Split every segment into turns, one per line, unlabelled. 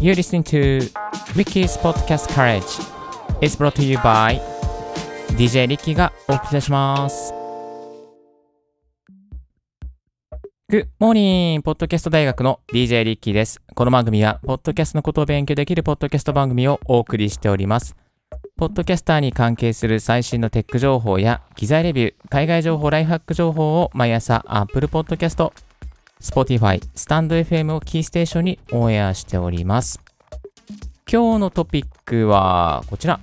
You're listening to Ricky's Podcast Courage. It's brought to you by DJ リッキーがお送りいたします。Good morning! ポッドキャスト大学の DJ リッキーです。この番組は、ポッドキャストのことを勉強できるポッドキャスト番組をお送りしております。ポッドキャスターに関係する最新のテック情報や機材レビュー、海外情報、ライフハック情報を毎朝 Apple Podcast、Spotify、スタンド FM をキーステーションにオンエアしております。今日のトピックはこちら。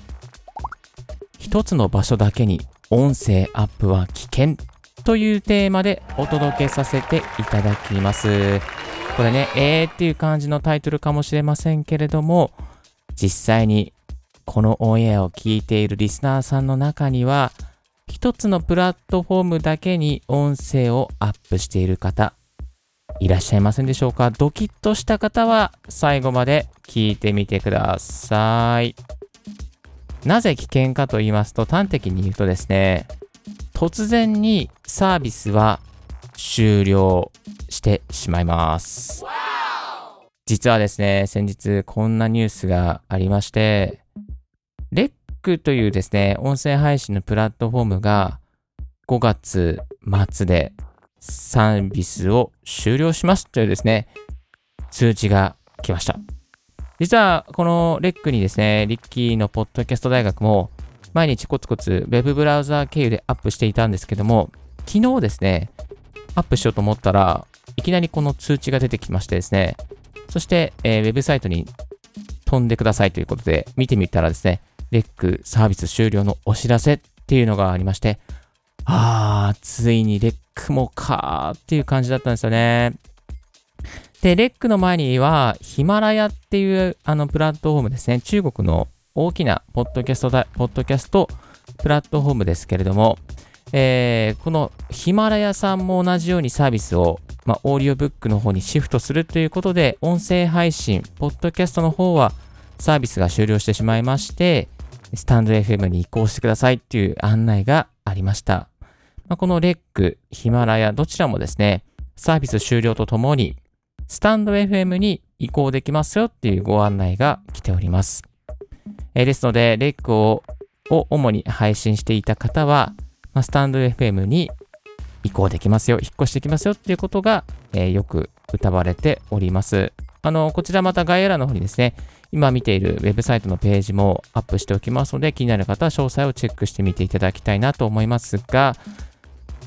一つの場所だけに音声アップは危険というテーマでお届けさせていただきます。これね、えーっていう感じのタイトルかもしれませんけれども、実際にこのオンエアを聞いているリスナーさんの中には、一つのプラットフォームだけに音声をアップしている方、いらっしゃいませんでしょうか？ドキッとした方は最後まで聞いてみてください。なぜ危険かと言いますと端的に言うとですね、突然にサービスは終了してしまいます。実はですね、先日こんなニュースがありまして、レックというですね、音声配信のプラットフォームが5月末でサービスを終了しますというですね、通知が来ました。実はこのレックにですね、リッキーのポッドキャスト大学も毎日コツコツ Web ブラウザー経由でアップしていたんですけども、昨日ですね、アップしようと思ったらいきなりこの通知が出てきましてですね、そして、えーウェブサイトに飛んでくださいということで見てみたらですね、レックサービス終了のお知らせっていうのがありまして、あー、ついにレックもかーっていう感じだったんですよね。で、レックの前には、ヒマラヤっていうあのプラットフォームですね。中国の大きなポッドキャストだ、ポッドキャストプラットフォームですけれども、えーこのヒマラヤさんも同じようにサービスを、まあ、オーディオブックの方にシフトするということで、音声配信、ポッドキャストの方はサービスが終了してしまいまして、スタンド FM に移行してくださいっていう案内がありました。まあ、このレック、ヒマラヤ、どちらもですね、サービス終了とともに、スタンド FM に移行できますよっていうご案内が来ております。えーですので、レックをを主に配信していた方は、まあ、スタンド FM に移行できますよ、引っ越してきますよっていうことが、えーよく歌われております。あの、こちらまた概要欄の方にですね、今見ているウェブサイトのページもアップしておきますので、気になる方は詳細をチェックしてみていただきたいなと思いますが、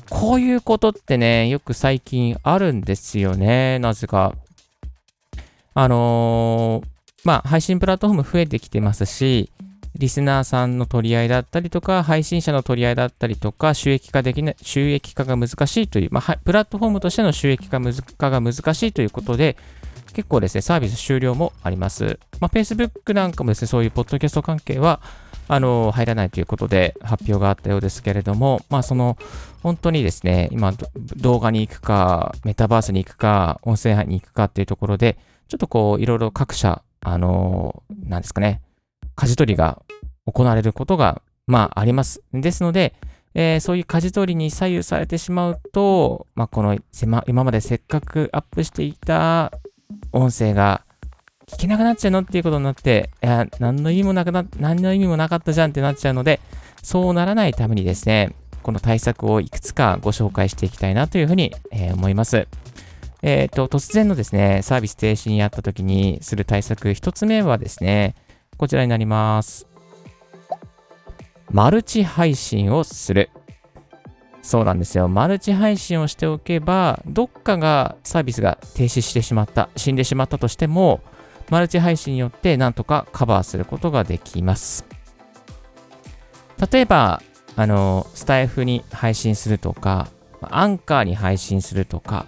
こういうことってね、よく最近あるんですよね、なぜか。あのーまあ、配信プラットフォーム増えてきてますし、リスナーさんの取り合いだったりとか、配信者の取り合いだったりとか、収益化できない、収益化が難しいという、まあ、プラットフォームとしての収益化が難しいということで、結構ですね、サービス終了もあります。まあ、Facebook なんかもですね、そういうポッドキャスト関係は、あの、入らないということで発表があったようですけれども、まあ、その、本当にですね、今、動画に行くか、メタバースに行くか、音声に行くかっていうところで、ちょっとこう、いろいろ各社、あの、なんですかね、舵取りが行われることが、まあ、あります。ですので、えーそういう舵取りに左右されてしまうと、まあ、この今までせっかくアップしていた音声が聞けなくなっちゃうのっていうことになって、いや、何の意味もなくな、何の意味もなかったじゃんってなっちゃうので、そうならないためにですね、この対策をいくつかご紹介していきたいなというふうに、えー思います。えっ、と、突然のですね、サービス停止にあった時にする対策、一つ目はですね、こちらになります。マルチ配信をする。そうなんですよ。マルチ配信をしておけば、どっかがサービスが停止してしまった、死んでしまったとしても、マルチ配信によってなんとかカバーすることができます。例えば、あの、スタイフに配信するとか、アンカーに配信するとか、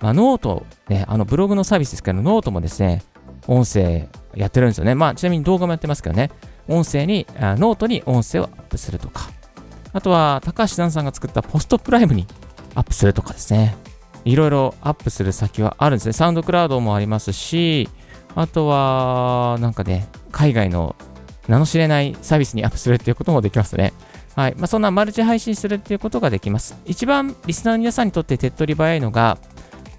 まあ、 note、ね、あのブログのサービスですけど、ノートもですね、音声やってるんですよね。まあ、ちなみに動画もやってますけどね、音声に、あノートに音声をアップするとか、あとは、高橋ダンさんが作った PostPrime にアップするとかですね。いろいろアップする先はあるんですね。 SoundCloud もありますし、あとは、なんかね、海外の名の知れないサービスにアップするっていうこともできますね。はい。まあ、そんなマルチ配信するっていうことができます。一番リスナーの皆さんにとって手っ取り早いのが、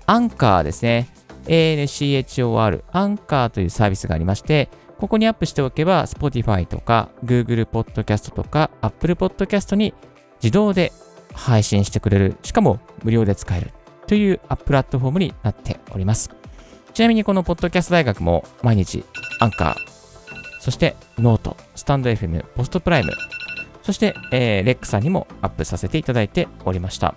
アンカーですね。ANCHOR、アンカーというサービスがありまして、ここにアップしておけば、Spotify とか Google Podcast とか Apple Podcast に自動で配信してくれる、しかも無料で使えるというアップラットフォームになっております。ちなみにこのポッドキャスト大学も毎日アンカー、そしてノート、スタンド FM、ポストプライム、そして、えー、レックさんにもアップさせていただいておりました。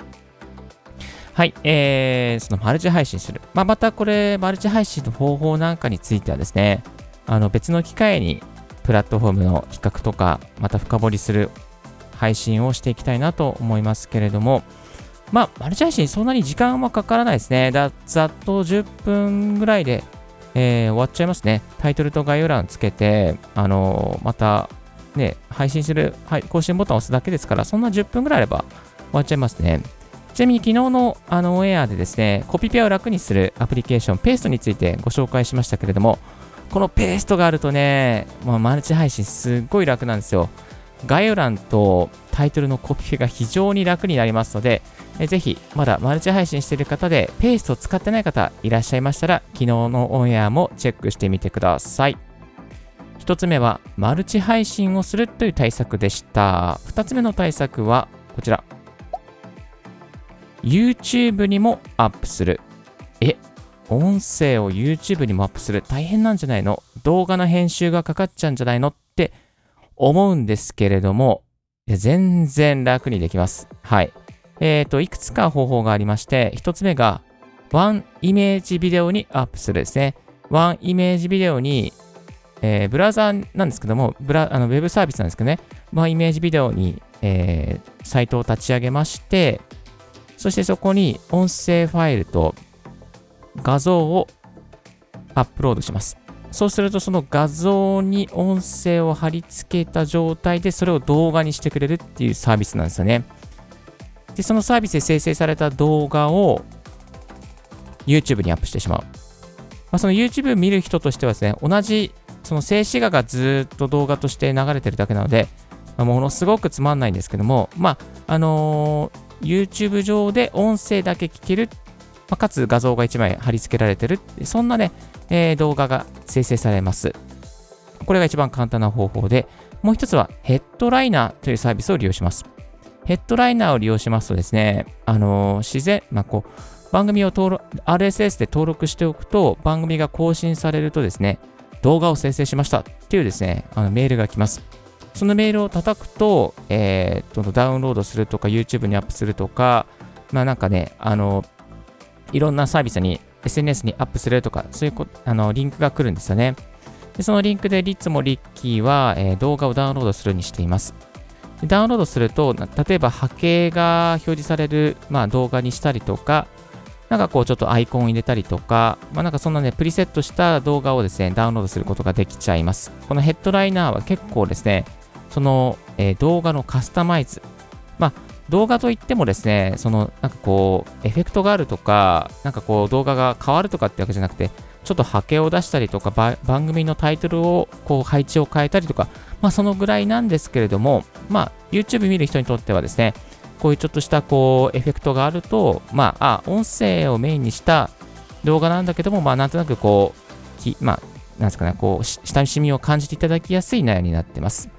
はい、えー、そのマルチ配信する。まあ、またこれ、マルチ配信の方法なんかについてはですね、あの別の機会にプラットフォームの企画とか、また深掘りする配信をしていきたいなと思いますけれども、まあ、マルチ配信そんなに時間はかからないですね。だざっと10分ぐらいで、えー、終わっちゃいますね。タイトルと概要欄つけて、あのー、また、ね、配信する、はい、更新ボタンを押すだけですから、そんな10分ぐらいあれば終わっちゃいますね。ちなみに昨日のあのオンエアでですね、コピペを楽にするアプリケーション、ペーストについてご紹介しましたけれども、このペーストがあるとね、まあ、マルチ配信すっごい楽なんですよ。概要欄とタイトルのコピペが非常に楽になりますので、えぜひまだマルチ配信している方でペーストを使ってない方いらっしゃいましたら、昨日のオンエアもチェックしてみてください。1つ目はマルチ配信をするという対策でした。2つ目の対策はこちら。YouTube にもアップする。音声を YouTube にもアップする。大変なんじゃないの？動画の編集がかかっちゃうんじゃないの？って思うんですけれども、全然楽にできます。はい。えっ、ー、と、いくつか方法がありまして、一つ目が、ワンイメージビデオにアップするですね。ワンイメージビデオに、えー、ブラウザーなんですけども、ブラあのウェブサービスなんですけどね、ワンイメージビデオに、えー、サイトを立ち上げまして、そしてそこに音声ファイルと画像をアップロードします。そうするとその画像に音声を貼り付けた状態でそれを動画にしてくれるっていうサービスなんですよね。で、そのサービスで生成された動画を YouTube にアップしてしまう。まあ、その YouTube 見る人としてはですね、同じその静止画がずっと動画として流れてるだけなので、まあ、ものすごくつまんないんですけども、まあ、あのー YouTube 上で音声だけ聞けるっ、まあ、かつ画像が1枚貼り付けられてる、そんなね、えー、動画が生成されます。これが一番簡単な方法で、もう一つはヘッドライナーというサービスを利用します。ヘッドライナーを利用しますとですね、あのー、自然、まあ、こう、番組を登録、RSS で登録しておくと、番組が更新されるとですね、動画を生成しましたっていうですね、あのメールが来ます。そのメールを叩くと、えー、とダウンロードするとか、YouTube にアップするとか、まあなんかね、あの、いろんなサービスに、SNS にアップするとか、そういうこあのリンクが来るんですよね。でそのリンクでリッツもリッキーは、えー、動画をダウンロードするにしています。ダウンロードすると、例えば波形が表示される、まあ、動画にしたりとか、なんかこうちょっとアイコンを入れたりとか、まあ、なんかそんなね、プリセットした動画をですね、ダウンロードすることができちゃいます。このヘッドライナーは結構ですね、その、えー、動画のカスタマイズ。まあ、動画といってもですね、その、なんかこう、エフェクトがあるとか、なんかこう、動画が変わるとかってわけじゃなくて、ちょっと波形を出したりとか、番組のタイトルを、こう、配置を変えたりとか、まあ、そのぐらいなんですけれども、まあ、YouTube 見る人にとってはですね、こういうちょっとした、こう、エフェクトがあると、まあ、あ、音声をメインにした動画なんだけども、まあ、なんとなくこう、きまあ、なんですかね、こう、親しみを感じていただきやすい内容になってます。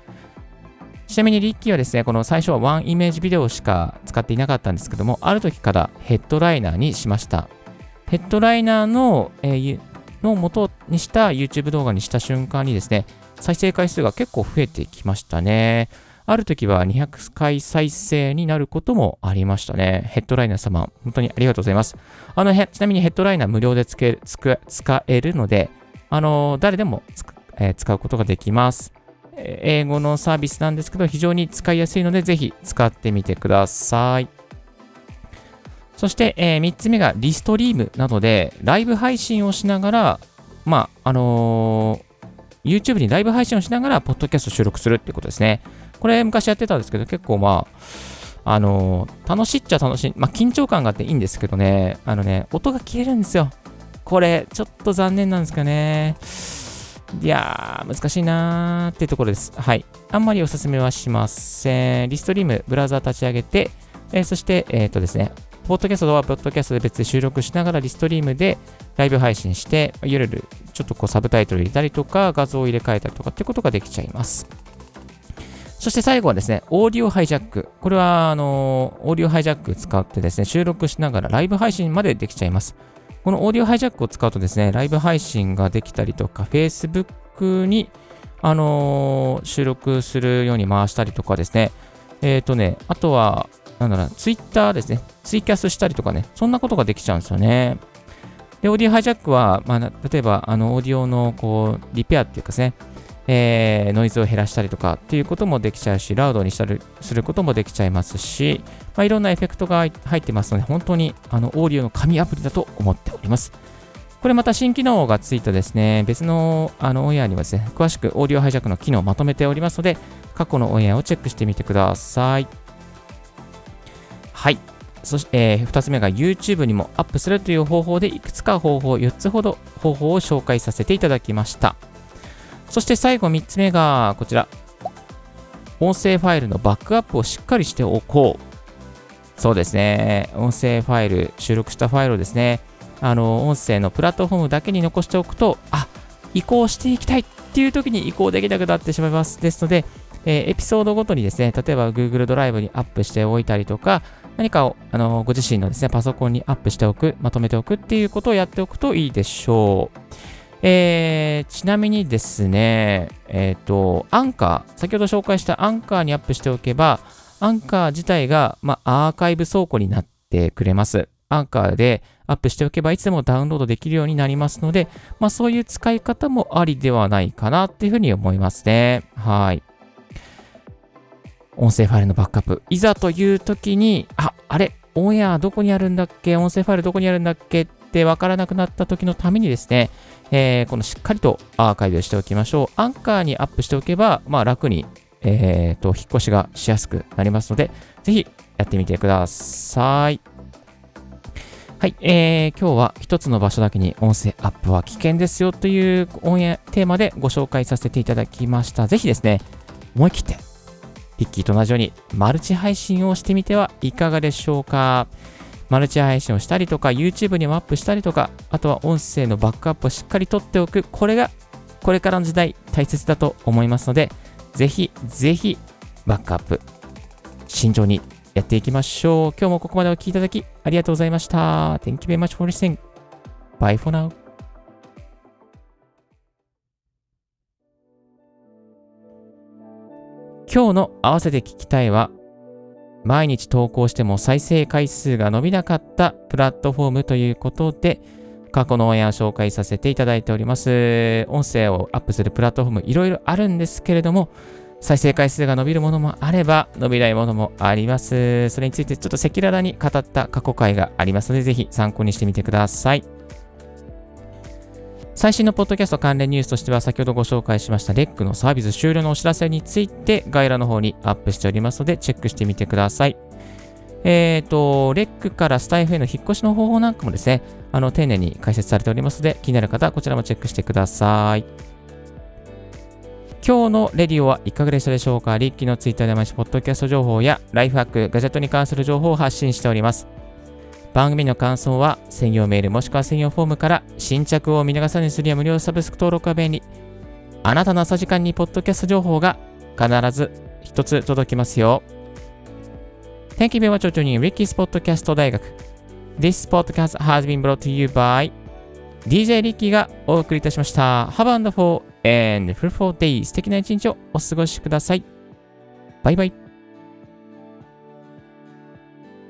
ちなみにリッキーはですね、この最初はワンイメージビデオしか使っていなかったんですけども、ある時からヘッドライナーにしました。ヘッドライナーの、えー、の元にした YouTube 動画にした瞬間にですね、再生回数が結構増えてきましたね。ある時は200回再生になることもありましたね。ヘッドライナー様、本当にありがとうございます。あの、ちなみにヘッドライナー無料で使えるので、あの、誰でも、えー、使うことができます。英語のサービスなんですけど、非常に使いやすいので、ぜひ使ってみてください。そして、えー、3つ目がリストリームなどで、ライブ配信をしながら、まあ、あのー、YouTube にライブ配信をしながら、ポッドキャスト収録するってことですね。これ昔やってたんですけど、結構まあ、あのー、楽しいっちゃ楽しい。まあ、緊張感があっていいんですけどね、あのね、音が消えるんですよ。これ、ちょっと残念なんですかね。いやー、難しいなーっていうところです。はい。あんまりおすすめはしません。リストリーム、ブラウザー立ち上げて、えー、そして、えっ、ー、とですね、ポッドキャストはポッドキャストで別で収録しながらリストリームでライブ配信して、いわゆるちょっとこうサブタイトル入れたりとか、画像を入れ替えたりとかってことができちゃいます。そして最後はですね、オーディオハイジャック。これは、あの、オーディオハイジャック使ってですね、収録しながらライブ配信までできちゃいます。このオーディオハイジャックを使うとですね、ライブ配信ができたりとか、Facebook に、あのー、収録するように回したりとかですね、えっ、ー、とね、あとは、なんだろう、Twitter ですね、ツイキャスしたりとかね、そんなことができちゃうんですよね。で、 Audio Hijack は、まあ、例えば、あの、オーディオの、こう、リペアっていうかですね、えー、ノイズを減らしたりとかっていうこともできちゃうし、ラウドにしたりすることもできちゃいますし、まあ、いろんなエフェクトが入ってますので、本当にあのオーディオの神アプリだと思っております。これまた新機能がついたですね、別のあのオンエアにはですね、詳しく Audio Hijack の機能をまとめておりますので、過去のオンエアをチェックしてみてください。はい。そして、えー、2つ目が YouTube にもアップするという方法でいくつか方法、4つほど方法を紹介させていただきました。そして最後3つ目がこちら。音声ファイルのバックアップをしっかりしておこう。そうですね。音声ファイル、収録したファイルをですね、あの、音声のプラットフォームだけに残しておくと、あ、移行していきたいっていう時に移行できなくなってしまいます。ですので、えー、エピソードごとにですね、例えば Google ドライブにアップしておいたりとか、何かをあのご自身のですね、パソコンにアップしておく、まとめておくっていうことをやっておくといいでしょう。えー、ちなみにですね、えっ、ー、と、アンカー、先ほど紹介したアンカーにアップしておけば、アンカー自体が、まアーカイブ倉庫になってくれます。アンカーでアップしておけばいつでもダウンロードできるようになりますので、まあそういう使い方もありではないかなっていうふうに思いますね。はい。音声ファイルのバックアップ。いざという時に、あ、あれ、オンエアどこにあるんだっけ？音声ファイルどこにあるんだっけ？ってわからなくなった時のためにですね、えー、このしっかりとアーカイブしておきましょう。アンカーにアップしておけば、まあ楽に、えー、と、引っ越しがしやすくなりますので、ぜひやってみてください。はい、えー、今日は一つの場所だけに音声アップは危険ですよという音源テーマでご紹介させていただきました。ぜひですね、思い切って、リッキーと同じようにマルチ配信をしてみてはいかがでしょうか。マルチ配信をしたりとか、YouTube にもアップしたりとか、あとは音声のバックアップをしっかり取っておく。これが、これからの時代大切だと思いますので、ぜひ、ぜひ、バックアップ、慎重にやっていきましょう。今日もここまでお聴きいただき、ありがとうございました。Thank you very much for listening. Bye for now. 今日の合わせて聞きたいは、毎日投稿しても再生回数が伸びなかったプラットフォームということで、過去のオンエアを紹介させていただいております。音声をアップするプラットフォームいろいろあるんですけれども、再生回数が伸びるものもあれば、伸びないものもあります。それについてちょっと赤裸々に語った過去回がありますので、ぜひ参考にしてみてください。最新のポッドキャスト関連ニュースとしては、先ほどご紹介しましたレックのサービス終了のお知らせについて概要欄の方にアップしておりますので、チェックしてみてください。えっ、ー、と、レックからスタイフへの引っ越しの方法なんかもですね、あの、丁寧に解説されておりますので、気になる方はこちらもチェックしてください。今日のレディオはいかがでしたでしょうか？リッキーのツイッターで毎日ポッドキャスト情報やライフハック、ガジェットに関する情報を発信しております。番組の感想は専用メールもしくは専用フォームから新着を見逃さにするや無料サブスク登録は便利。あなたの朝時間にポッドキャスト情報が必ず一つ届きますよ。Thank you very much for joining Ricky's Podcast 大学。This podcast has been brought to you by DJ リッキーがお送りいたしました。Have a wonderful and fruitful day. 素敵な一日をお過ごしください。バイバイ。